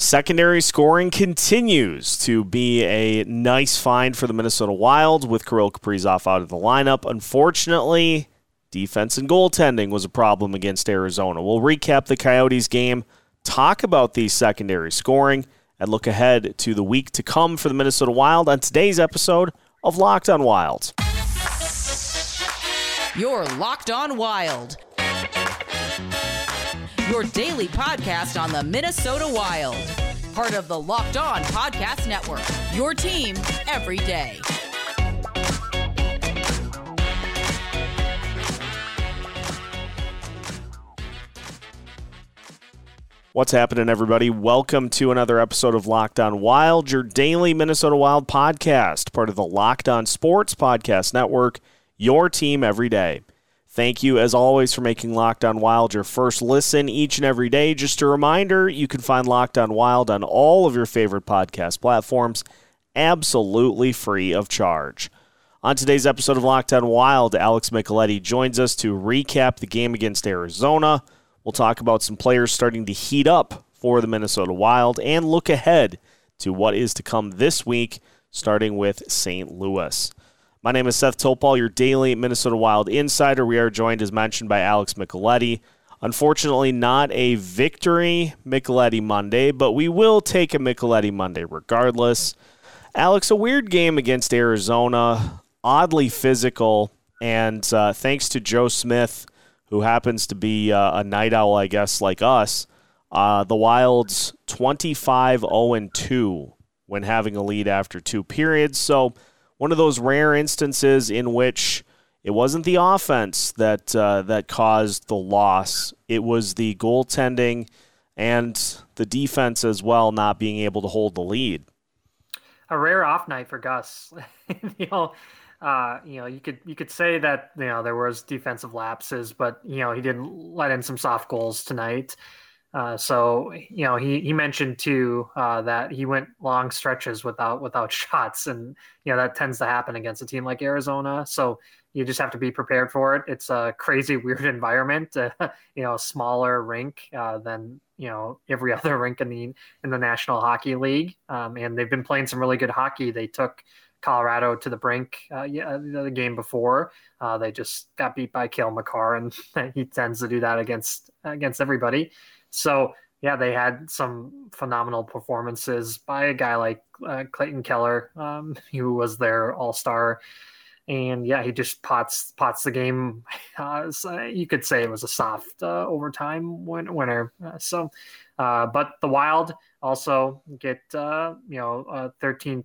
Secondary scoring continues to be a nice find for the Minnesota Wild with Kirill Kaprizov out of the lineup. Unfortunately, defense and goaltending was a problem against Arizona. We'll recap the Coyotes game, talk about the secondary scoring, and look ahead to the week to come for the Minnesota Wild on today's episode of Locked on Wild. You're Locked on Wild your daily podcast on the Minnesota Wild. Part of the Locked On Podcast Network, your team every day. What's happening, everybody? Welcome to another episode of Locked On Wild, your daily Minnesota Wild podcast, part of the Locked On Sports Podcast Network, your team every day. Thank you, as always, for making Locked On Wild your first listen each and every day. Just a reminder you can find Locked On Wild on all of your favorite podcast platforms absolutely free of charge. On today's episode of Locked On Wild, Alex Micheletti joins us to recap the game against Arizona. We'll talk about some players starting to heat up for the Minnesota Wild and look ahead to what is to come this week, starting with St. Louis. My name is Seth Topal, your daily Minnesota Wild insider. We are joined, as mentioned, by Alex Micheletti. Unfortunately, not a victory Micheletti Monday, but we will take a Micheletti Monday regardless. Alex, a weird game against Arizona, oddly physical, and uh, thanks to Joe Smith, who happens to be uh, a night owl, I guess, like us, uh, the Wild's 25 0 2 when having a lead after two periods. So, one of those rare instances in which it wasn't the offense that uh, that caused the loss. It was the goaltending and the defense as well not being able to hold the lead. A rare off night for Gus. you know, uh, you know, you could you could say that you know there was defensive lapses, but you know he didn't let in some soft goals tonight. Uh, so you know he he mentioned too uh, that he went long stretches without without shots, and you know that tends to happen against a team like Arizona. So you just have to be prepared for it. It's a crazy, weird environment. Uh, you know, smaller rink uh, than you know every other rink in the in the National Hockey League, um, and they've been playing some really good hockey. They took Colorado to the brink uh, yeah, the game before. Uh, they just got beat by Cale Makar, and he tends to do that against against everybody. So yeah, they had some phenomenal performances by a guy like uh, Clayton Keller, um, who was their All Star, and yeah, he just pots pots the game. Uh, so you could say it was a soft uh, overtime win- winner. Uh, so, uh, but the Wild also get uh, you know a 13th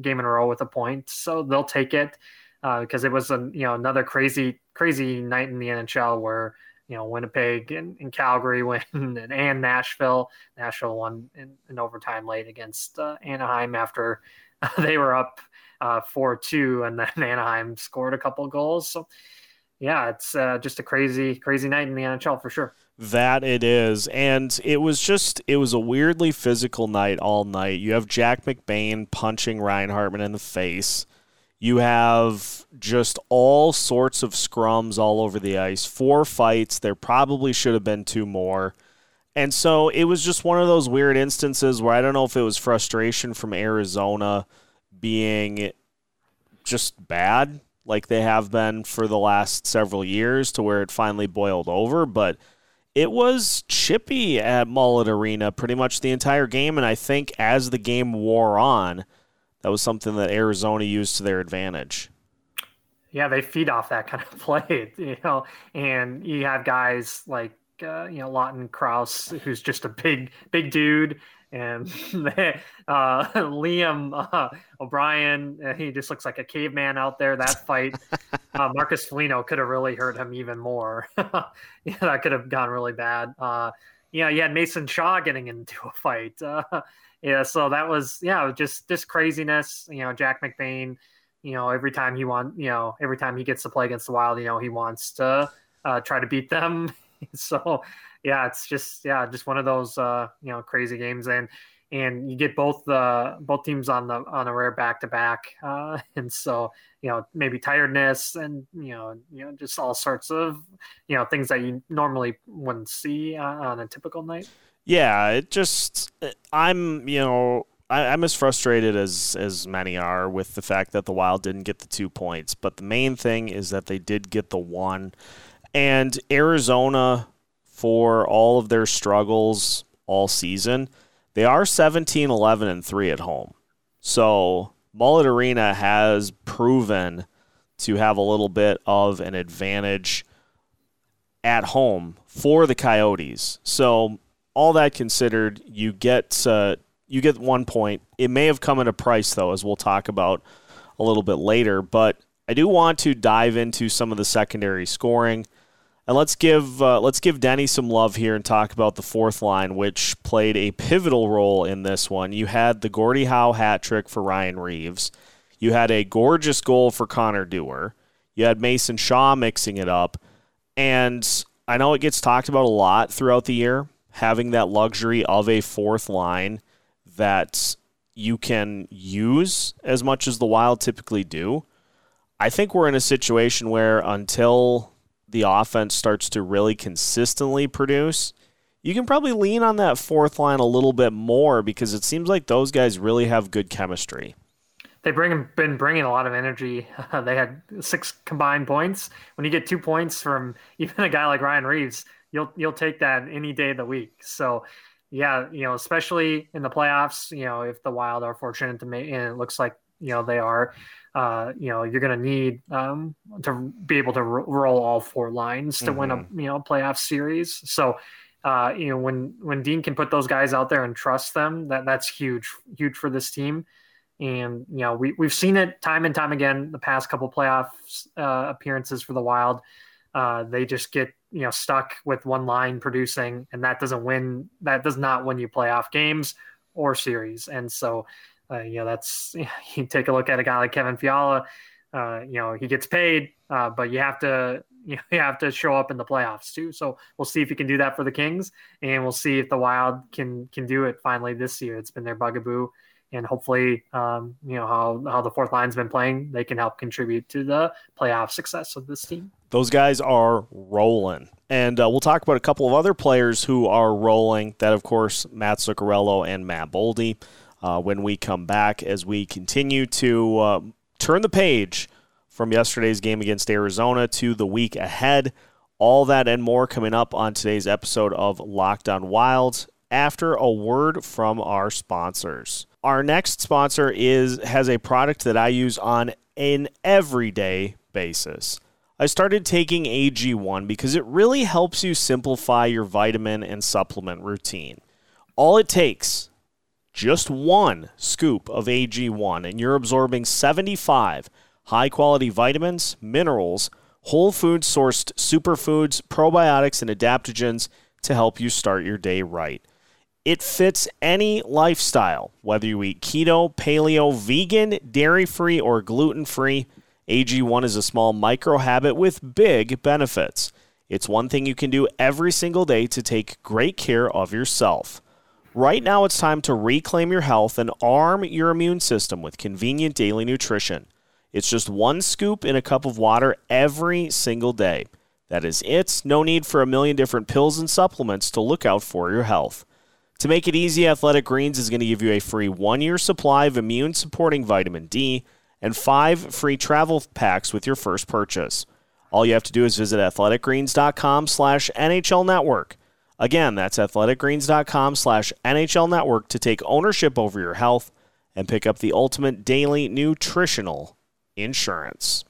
game in a row with a point, so they'll take it because it was a you know another crazy crazy night in the NHL where you know Winnipeg and, and Calgary win and, and Nashville. Nashville won in, in overtime late against uh, Anaheim after they were up uh, four uh, two, and then Anaheim scored a couple goals. So yeah, it's uh, just a crazy crazy night in the NHL for sure. That it is, and it was just it was a weirdly physical night all night. You have Jack McBain punching Ryan Hartman in the face. You have just all sorts of scrums all over the ice, four fights. There probably should have been two more. And so it was just one of those weird instances where I don't know if it was frustration from Arizona being just bad, like they have been for the last several years, to where it finally boiled over. But it was chippy at Mullet Arena pretty much the entire game. And I think as the game wore on, that was something that Arizona used to their advantage. Yeah, they feed off that kind of play, you know, and you have guys like uh, you know Lawson Crouse, who's just a big, big dude, and uh, Liam uh, O'Brien, uh, he just looks like a caveman out there. That fight, uh, Marcus Foligno could have really hurt him even more. yeah, that could have gone really bad. Uh, yeah, you had Mason Shaw getting into a fight. Uh, yeah, so that was yeah, just just craziness. You know, Jack McBain. You know, every time he want, you know, every time he gets to play against the Wild, you know, he wants to uh, try to beat them. so yeah, it's just yeah, just one of those uh, you know crazy games, and and you get both the uh, both teams on the on a rare back to back, and so you know maybe tiredness and you know you know just all sorts of you know things that you normally wouldn't see uh, on a typical night. Yeah, it just I'm you know I, am as frustrated as as many are with the fact that the Wild didn't get the two points. But the main thing is that they did get the one, and Arizona, for all of their struggles all season, they are 17, 11, and three at home. So Mullet Arena has proven to have a little bit of an advantage at home for the Coyotes. So all that considered, you get uh, you get one point. It may have come at a price, though, as we'll talk about a little bit later. But I do want to dive into some of the secondary scoring, and let's give uh, let's give Denny some love here and talk about the fourth line, which played a pivotal role in this one. You had the Gordie Howe hat trick for Ryan Reaves. You had a gorgeous goal for Connor Dewar. You had Mason Shaw mixing it up, and I know it gets talked about a lot throughout the year, having that luxury of a fourth line that you can use as much as the Wild typically do. I think we're in a situation where until the offense starts to really consistently produce, you can probably lean on that fourth line a little bit more because it seems like those guys really have good chemistry. They bring been bringing a lot of energy. they had six combined points. When you get two points from even a guy like Ryan Reaves, you'll you'll take that any day of the week. So yeah, you know, especially in the playoffs, you know, if the Wild are fortunate to make, and it looks like you know they are, uh, you know, you're going to need um, to be able to r- roll all four lines to mm-hmm. win a mm-hmm. you know playoff series. So, uh, you know, when when Dean can put those guys out there and trust them, that that's huge, huge for this team. And you know, we we've seen it time and time again the past couple playoff uh, appearances for the Wild. Uh, they just get you know stuck with one line producing, and that doesn't win. That does not win you playoff games or series. And so, uh, you know, that's you take a look at a guy like Kevin Fiala. Uh, you know, he gets paid, uh, but you have to you, know, you have to show up in the playoffs too. So we'll see if he can do that for the Kings, and we'll see if the Wild can can do it finally this year. It's been their bugaboo and hopefully, um, you know how how the fourth line's been playing, they can help contribute to the playoff success of this team. Those guys are rolling, and uh, we'll talk about a couple of other players who are rolling. That, of course, Matt Zuccarello and Matt Boldy. Uh, when we come back, as we continue to uh, turn the page from yesterday's game against Arizona to the week ahead. All that and more coming up on today's episode of Locked On Wild after a word from our sponsors. Our next sponsor is has a product that I use on an everyday basis. I started taking AG1 because it really helps you simplify your vitamin and supplement routine. All it takes, just one scoop of AG1, and you're absorbing 75 high quality vitamins, minerals, whole food sourced superfoods, probiotics, and adaptogens to help you start your day right. It fits any lifestyle, whether you eat keto, paleo, vegan, dairy free, or gluten free. AG1 is a small micro habit with big benefits. It's one thing you can do every single day to take great care of yourself. Right now, it's time to reclaim your health and arm your immune system with convenient daily nutrition. It's just one scoop in a cup of water every single day. That is it. No need for a million different pills and supplements to look out for your health. To make it easy, Athletic Greens is going to give you a free one year supply of immune supporting vitamin D and five free travel packs with your first purchase. All you have to do is visit athleticgreens.com slash NHL Network. Again, that's athleticgreens.com slash NHL Network to take ownership over your health and pick up the ultimate daily nutritional insurance.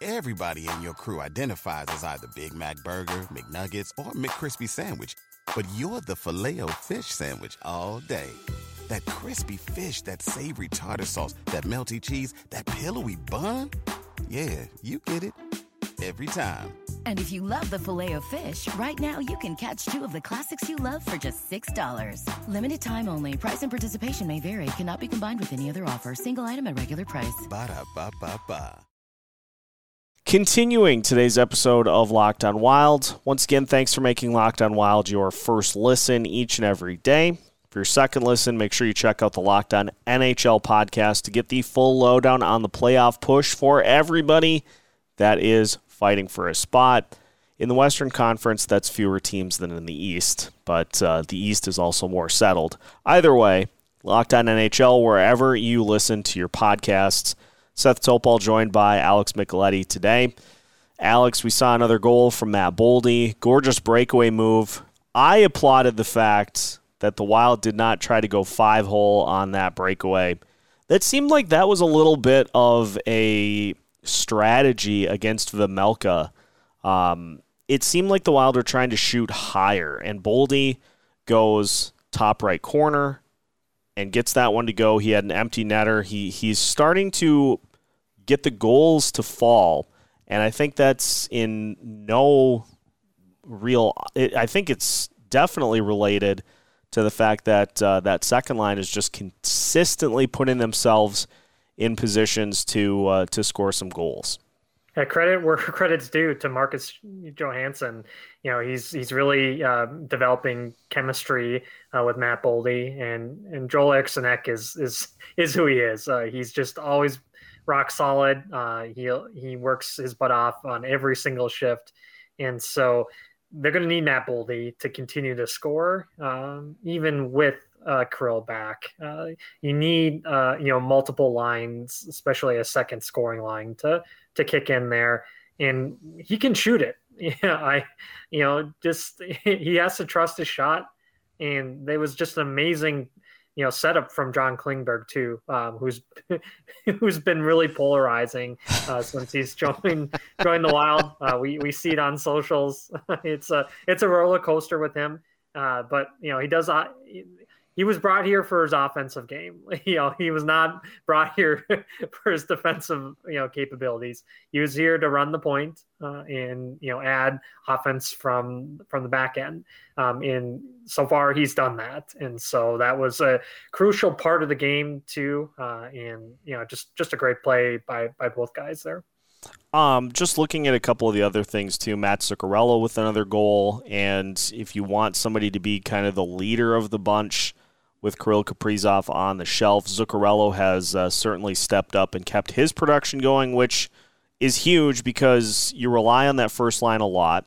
Everybody in your crew identifies as either Big Mac Burger, McNuggets, or McCrispy Sandwich but you're the filet fish sandwich all day. That crispy fish, that savory tartar sauce, that melty cheese, that pillowy bun. Yeah, you get it every time. And if you love the filet of fish, right now you can catch two of the classics you love for just $6. Limited time only. Price and participation may vary. Cannot be combined with any other offer. Single item at regular price. Ba da ba ba ba. Continuing today's episode of Locked On Wild. Once again, thanks for making Locked On Wild your first listen each and every day. For your second listen, make sure you check out the Locked On NHL podcast to get the full lowdown on the playoff push for everybody that is fighting for a spot. In the Western Conference, that's fewer teams than in the East, but uh, the East is also more settled. Either way, Locked on NHL, wherever you listen to your podcasts. Seth Topol joined by Alex Micheletti today. Alex, we saw another goal from Matt Boldy. Gorgeous breakaway move. I applauded the fact that the Wild did not try to go five hole on that breakaway. That seemed like that was a little bit of a strategy against Vejmelka. Um, it seemed like the Wild were trying to shoot higher, and Boldy goes top right corner and gets that one to go. He had an empty netter. He he's starting to get the goals to fall, and I think that's in no real. I think it's definitely related to the fact that uh, that second line is just consistently putting themselves in positions to uh, to score some goals. Yeah, credit where credit's due to Marcus Johansson. You know, he's he's really uh, developing chemistry uh, with Matt Boldy, and and Joel Eriksson is is is who he is. Uh, he's just always rock solid. Uh, he he works his butt off on every single shift, and so they're going to need Matt Boldy to continue to score, um, even with uh, Kirill back. Uh, you need uh, you know multiple lines, especially a second scoring line to to kick in there, and he can shoot it. Yeah, I you know just he has to trust his shot, and there was just an amazing you know setup from John Klingberg too, um, who's who's been really polarizing uh, since he's joined joined the Wild. Uh, we we see it on socials. it's a it's a roller coaster with him, uh, but you know he does. He was brought here for his offensive game. You know, he was not brought here for his defensive, you know, capabilities. He was here to run the point, uh, and you know, add offense from from the back end. Um, and so far, he's done that, and so that was a crucial part of the game too. Uh, and you know, just just a great play by by both guys there. Um, just looking at a couple of the other things too, Matt Zuccarello with another goal, and if you want somebody to be kind of the leader of the bunch, with Kirill Kaprizov on the shelf. Zuccarello has uh, certainly stepped up and kept his production going, which is huge because you rely on that first line a lot.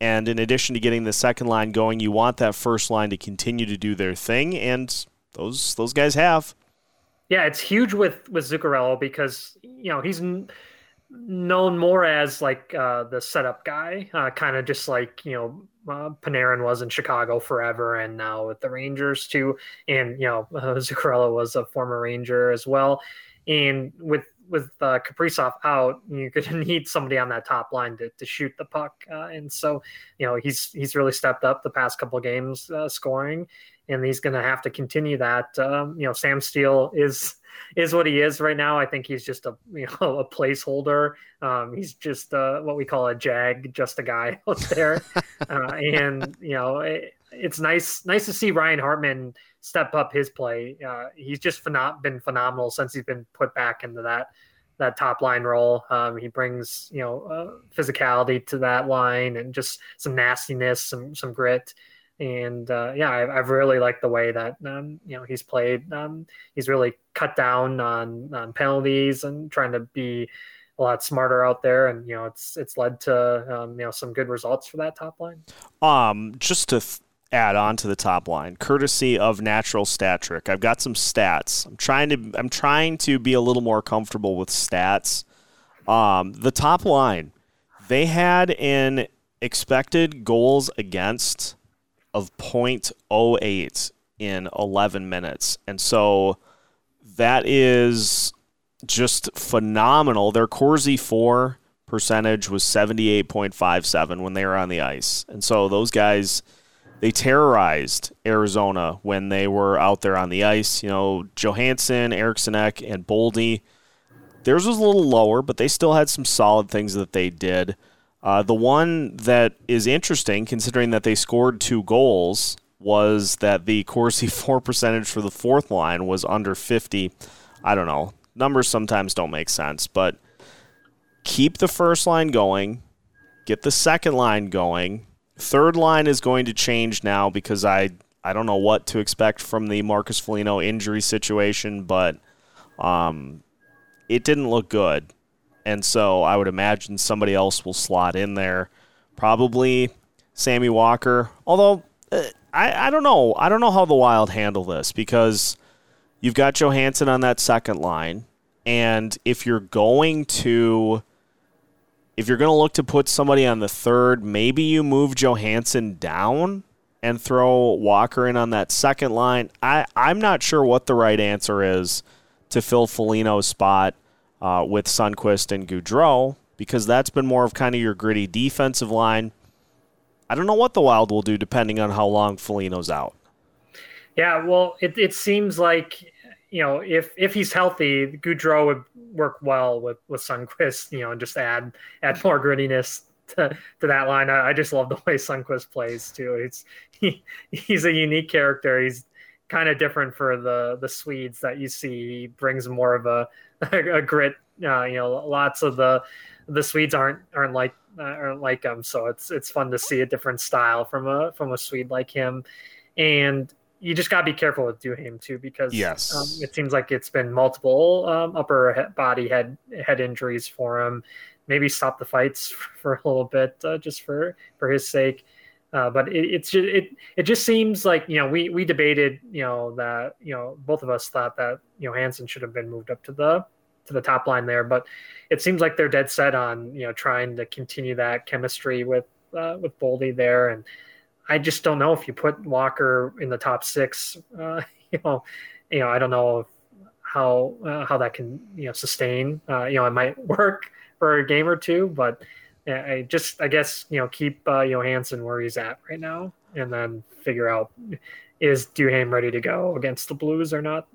And in addition to getting the second line going, you want that first line to continue to do their thing, and those those guys have. Yeah, it's huge with with Zuccarello because you know he's known more as like uh, the setup guy, uh, kind of just like you know uh, Panarin was in Chicago forever, and now with the Rangers too. And you know, uh, Zuccarello was a former Ranger as well. And with with uh, Kaprizov out, you're going to need somebody on that top line to, to shoot the puck. Uh, and so, you know, he's he's really stepped up the past couple games uh, scoring, and he's going to have to continue that. Um, you know, Sam Steel is is what he is right now. I think he's just a you know a placeholder. Um, he's just uh, what we call a jag, just a guy out there. uh, and you know, it, it's nice nice to see Ryan Hartman step up his play. Uh, he's just phenom- been phenomenal since he's been put back into that that top line role. Um, he brings you know uh, physicality to that line and just some nastiness, some some grit and uh, yeah, I, have really liked the way that um, you know he's played. Um, he's really cut down on, on penalties and trying to be a lot smarter out there, and you know it's it's led to um, you know some good results for that top line. Um, just to th- add on to the top line, courtesy of Natural Stat Trick, I've got some stats. I'm trying to I'm trying to be a little more comfortable with stats. Um, the top line, they had an expected goals against of 0.08 in 11 minutes. And so that is just phenomenal. Their Corsi For percentage was 78.57 when they were on the ice. And so those guys they terrorized Arizona when they were out there on the ice. You know, Johansson, Eriksson Ek, and Boldy. Theirs was a little lower, but they still had some solid things that they did. Uh, the one that is interesting, considering that they scored two goals, was that the Corsi For percentage for the fourth line was under 50. I don't know. Numbers sometimes don't make sense, but keep the first line going, get the second line going. Third line is going to change now because I I don't know what to expect from the Marcus Foligno injury situation, but um, it didn't look good and so I would imagine somebody else will slot in there. probably Sammy Walker. Although uh, I, I don't know. I don't know how the Wild handle this because you've got Johansson on that second line. And if you're going to if you're going to look to put somebody on the third, maybe you move Johansson down and throw Walker in on that second line. I, I'm not sure what the right answer is to fill Foligno's spot uh, with Sundqvist and Gaudreau because that's been more of kind of your gritty defensive line. I don't know what the Wild will do depending on how long Foligno's out. Yeah, well, it, it seems like you know, if if he's healthy, Gaudreau would work well with with Sundqvist, you know, and just add add more grittiness to, to that line. I, I just love the way Sundqvist plays too. It's he he's a unique character. He's kind of different for the the Swedes that you see. He brings more of a a, grit. Uh, you know, lots of the the Swedes aren't aren't like uh, aren't like him, so it's it's fun to see a different style from a from a Swede like him. And you just got to be careful with Duhaime too, because yes, um, it seems like it's been multiple um, upper body head head injuries for him. Maybe stop the fights for a little bit, uh, just for for his sake. Uh, but it, it's just it it just seems like you know we we debated you know that you know both of us thought that you know Hansen should have been moved up to the to the top line there, but it seems like they're dead set on you know trying to continue that chemistry with uh, with Boldy there and I just don't know if you put Walker in the top six. Uh, you know, you know, I don't know how uh, how that can you know sustain. Uh, you know, it might work for a game or two, but I just I guess you know keep uh, Johansson where he's at right now, and then figure out is Duhaime ready to go against the Blues or not.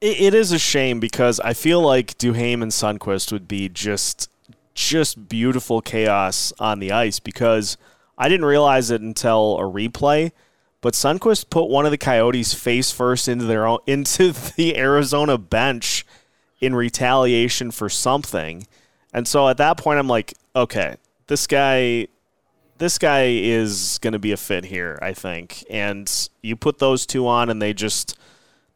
it, it is a shame because I feel like Duhaime and Sundqvist would be just just beautiful chaos on the ice because I didn't realize it until a replay, but Sundqvist put one of the Coyotes face first into their own into the Arizona bench in retaliation for something. And so at that point I'm like, okay, this guy this guy is going to be a fit here, I think. And you put those two on and they just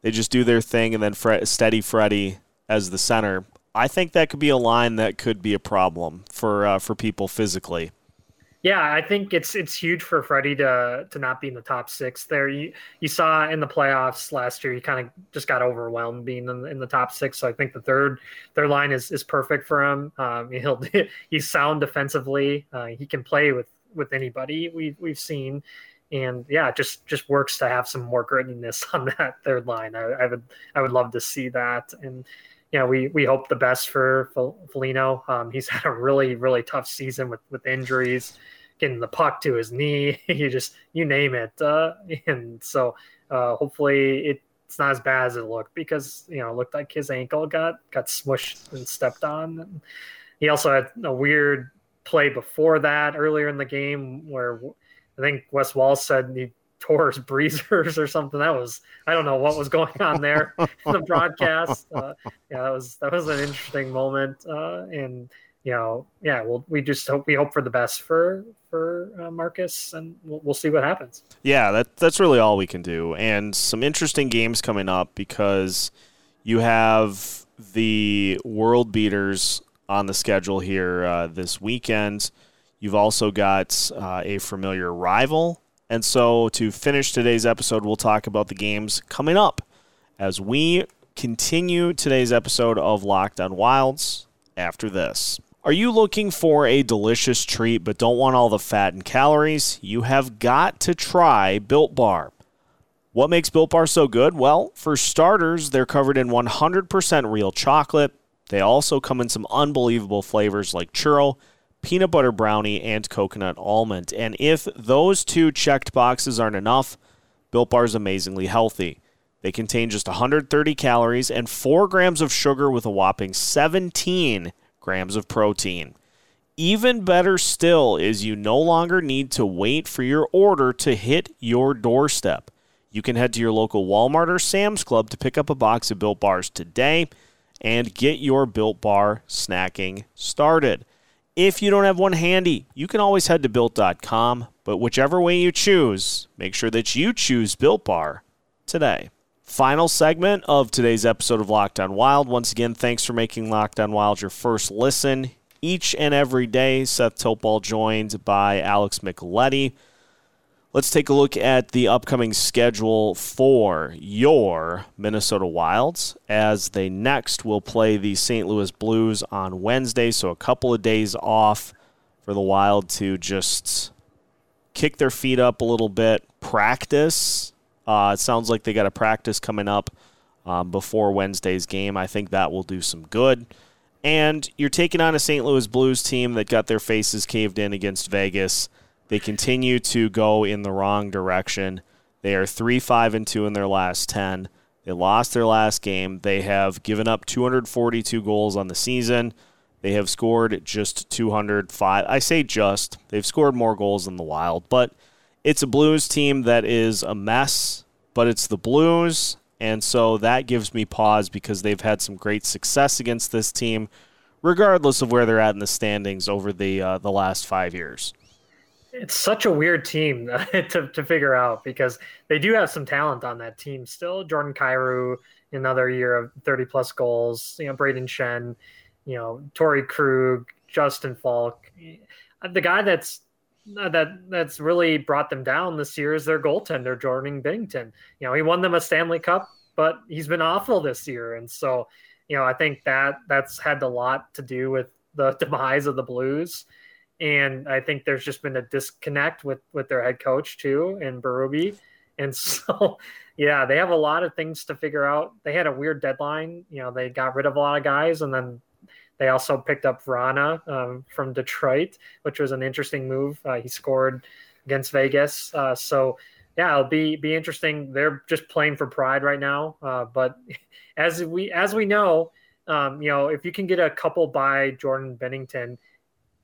they just do their thing and then Fre- steady Freddie as the center. I think that could be a line that could be a problem for uh, for people physically. Yeah, I think it's it's huge for Freddie to to not be in the top six. There, you you saw in the playoffs last year, he kind of just got overwhelmed being in, in, the top six. So I think the third third line is is perfect for him. Um, he'll he's sound defensively. Uh, he can play with with anybody we've we've seen, and yeah, just just works to have some more grittiness on that third line. I, I would I would love to see that and you know, we we hope the best for Foligno. Um, he's had a really really tough season with with injuries, getting the puck to his knee. you just you name it, uh, and so uh, hopefully it, it's not as bad as it looked because you know it looked like his ankle got got smushed and stepped on. He also had a weird play before that earlier in the game where I think Wes Walz said he his breezers or something. That was I don't know what was going on there in the broadcast. Uh, yeah, that was that was an interesting moment, uh, and you know, yeah, well, we just hope we hope for the best for for uh, Marcus, and we'll, we'll see what happens. Yeah, that that's really all we can do, and some interesting games coming up because you have the world beaters on the schedule here uh, this weekend. You've also got uh, a familiar rival and so, to finish today's episode, we'll talk about the games coming up as we continue today's episode of Locked on Wilds after this. Are you looking for a delicious treat but don't want all the fat and calories? You have got to try Built Bar. What makes Built Bar so good? Well, for starters, they're covered in 100% real chocolate. They also come in some unbelievable flavors like churro, peanut butter brownie, and coconut almond. And if those two checked boxes aren't enough, Built Bar is amazingly healthy. They contain just 130 calories and 4 grams of sugar with a whopping 17 grams of protein. Even better still is you no longer need to wait for your order to hit your doorstep. You can head to your local Walmart or Sam's Club to pick up a box of Built Bars today and get your Built Bar snacking started. If you don't have one handy, you can always head to built.com, but whichever way you choose, make sure that you choose Built Bar today. Final segment of today's episode of Locked On Wild. Once again, thanks for making Locked On Wild your first listen each and every day. Seth Topol joined by Alex Micheletti. Let's take a look at the upcoming schedule for your Minnesota Wilds as they next will play the St. Louis Blues on Wednesday. So a couple of days off for the Wild to just kick their feet up a little bit, practice. Uh, it sounds like they got a practice coming up um, before Wednesday's game. I think that will do some good. And you're taking on a St. Louis Blues team that got their faces caved in against Vegas. They continue to go in the wrong direction. They are 3 5 and 2 in their last 10. They lost their last game. They have given up 242 goals on the season. They have scored just 205. I say just. They've scored more goals than the Wild, but it's a Blues team that is a mess, but it's the Blues. And so that gives me pause because they've had some great success against this team, regardless of where they're at in the standings over the uh, the last five years it's such a weird team to, to figure out because they do have some talent on that team still. Jordan Kyrou, another year of 30 plus goals, you know, Brayden Schenn, you know, Torey Krug, Justin Faulk. Uh, the guy that's uh, that that's really brought them down this year is their goaltender, Jordan Binnington. You know, he won them a Stanley Cup, but he's been awful this year. And so, you know, I think that that's had a lot to do with the demise of the Blues and I think there's just been a disconnect with with their head coach too, in Berube, and so yeah, they have a lot of things to figure out. They had a weird deadline, you know, they got rid of a lot of guys, and then they also picked up Vrana um, from Detroit, which was an interesting move. Uh, he scored against Vegas, uh, so yeah, it'll be be interesting. They're just playing for pride right now, uh, but as we as we know, um, you know, if you can get a couple by Jordan Binnington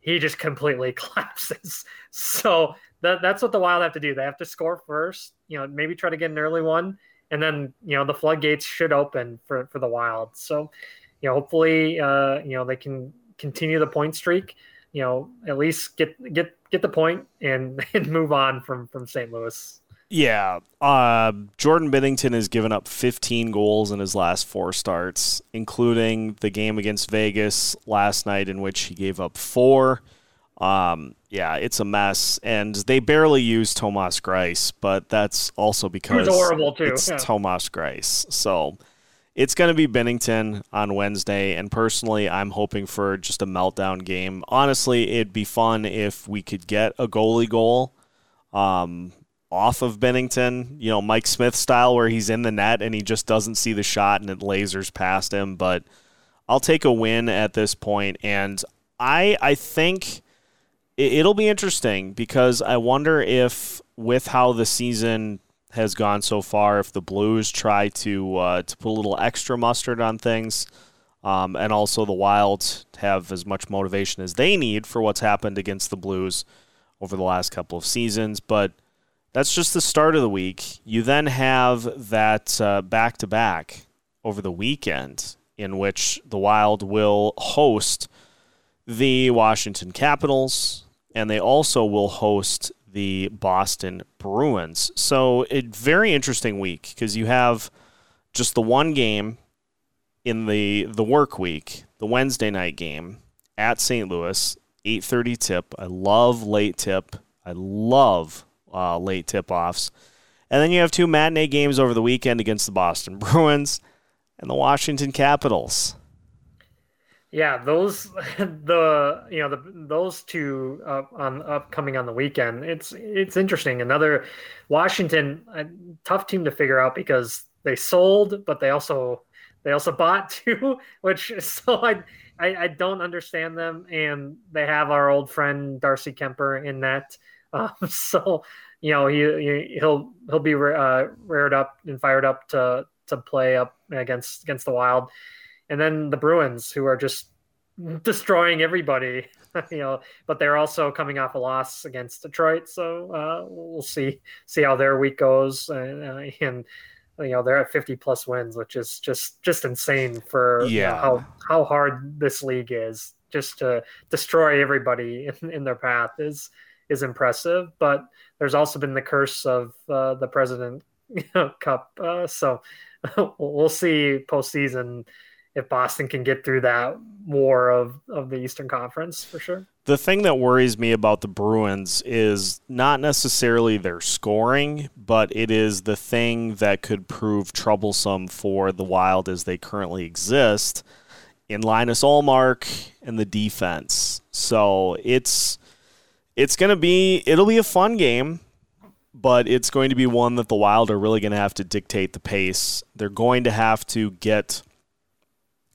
he just completely collapses. So that, that's what the Wild have to do. They have to score first, you know, maybe try to get an early one, and then you know the floodgates should open for for the Wild. So, you know, hopefully, uh, you know, they can continue the point streak. You know, at least get get get the point and and move on from from St. Louis. Yeah. Uh, Jordan Binnington has given up 15 goals in his last four starts, including the game against Vegas last night, in which he gave up four. Um, yeah, it's a mess, and they barely use Thomas Greiss, but that's also because horrible too. it's yeah. Thomas Greiss. So it's going to be Binnington on Wednesday, and personally, I'm hoping for just a meltdown game. Honestly, it'd be fun if we could get a goalie goal. Um, off of Binnington, you know, Mike Smith style, where he's in the net and he just doesn't see the shot and it lasers past him. But I'll take a win at this point, and I I think it'll be interesting because I wonder if with how the season has gone so far, if the Blues try to uh, to put a little extra mustard on things. Um, and also the Wilds have as much motivation as they need for what's happened against the Blues over the last couple of seasons. But that's just the start of the week. You then have that back to back over the weekend in which the Wild will host the Washington Capitals and they also will host the Boston Bruins. So, a very interesting week because you have just the one game in the the work week, the Wednesday night game at St. Louis, 8:30 tip. I love late tip. I love uh, late tip offs. And then you have two matinee games over the weekend against the Boston Bruins and the Washington Capitals. Yeah, those the you know the those two uh, on upcoming on the weekend. It's it's interesting. Another Washington a tough team to figure out because they sold, but they also they also bought too, which so I, I I don't understand them. And they have our old friend Darcy Kuemper in that. Um, so you know he, he'll he'll be uh, reared up and fired up to to play up against against the Wild, and then the Bruins who are just destroying everybody. you know, but they're also coming off a loss against Detroit, so uh, we'll see see how their week goes, and, uh, and you know they're at 50 plus wins, which is just just insane for yeah. You know, how how hard this league is. Just to destroy everybody in, in their path is is impressive. But there's also been the curse of uh, the President Cup. Uh, so we'll see postseason if Boston can get through that war of of the Eastern Conference for sure. The thing that worries me about the Bruins is not necessarily their scoring, but it is the thing that could prove troublesome for the Wild as they currently exist in Linus Ullmark and the defense. So it's it's going to be it'll be a fun game, but it's going to be one that the Wild are really going to have to dictate the pace. They're going to have to get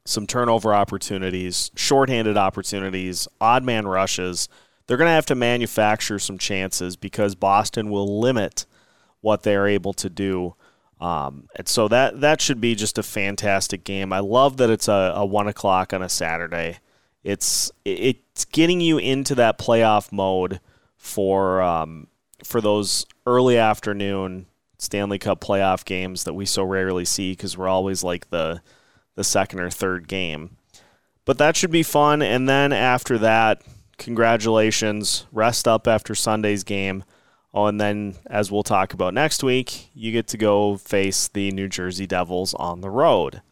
some turnover opportunities, shorthanded opportunities, odd man rushes. They're going to have to manufacture some chances because Boston will limit what they're able to do. Um, and so that that should be just a fantastic game. I love that it's a, a one o'clock on a Saturday. It's it's getting you into that playoff mode for um, for those early afternoon Stanley Cup playoff games that we so rarely see because we're always like the the second or third game. But that should be fun. And then after that, congratulations. Rest up after Sunday's game. Oh, and then, as we'll talk about next week, you get to go face the New Jersey Devils on the road.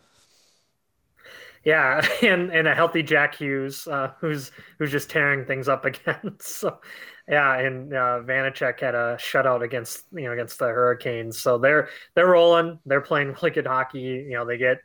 Yeah, and and a healthy Jack Hughes, uh, who's who's just tearing things up again. so, yeah, and uh, Vanecek had a shutout against you know against the Hurricanes. So they're they're rolling. They're playing really good hockey. You know, they get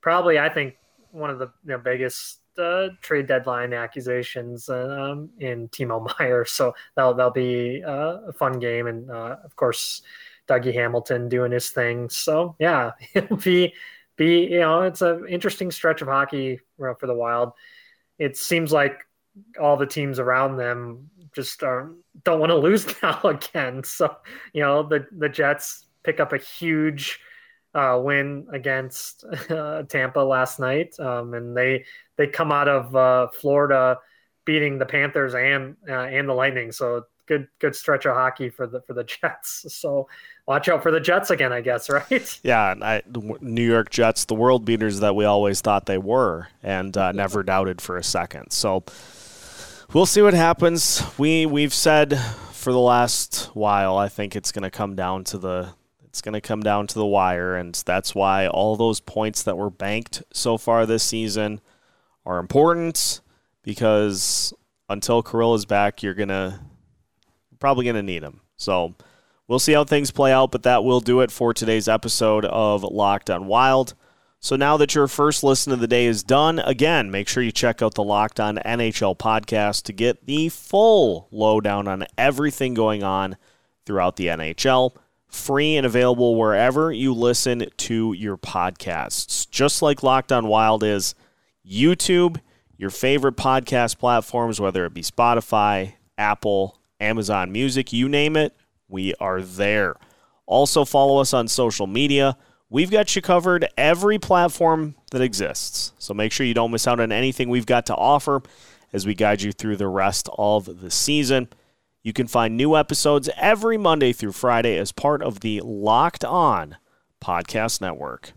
probably I think one of the you know, biggest uh, trade deadline accusations um, in Timo Meier. So that'll that'll be uh, a fun game, and uh, of course Dougie Hamilton doing his thing. So yeah, it'll be be you know it's an interesting stretch of hockey for the Wild. It seems like all the teams around them just are, don't want to lose now again. So you know the the Jets pick up a huge uh, win against uh, Tampa last night, um, and they they come out of uh, Florida beating the Panthers and uh, and the Lightning. So good good stretch of hockey for the for the Jets. So watch out for the Jets again, I guess, right? Yeah, I, New York Jets, the world beaters that we always thought they were, and uh, never doubted for a second. So we'll see what happens. We we've said for the last while, I think it's going to come down to the it's going to come down to the wire, and that's why all those points that were banked so far this season are important because until is back, you're gonna probably gonna need him. So we'll see how things play out, but that will do it for today's episode of Locked On Wild. So now that your first listen of the day is done, again, make sure you check out the Locked On NHL podcast to get the full lowdown on everything going on throughout the NHL free and available wherever you listen to your podcasts. Just like Locked On Wild is, YouTube, your favorite podcast platforms, whether it be Spotify, Apple, Amazon Music, you name it, we are there. Also, follow us on social media. We've got you covered every platform that exists. So make sure you don't miss out on anything we've got to offer as we guide you through the rest of the season. You can find new episodes every Monday through Friday as part of the Locked On Podcast Network.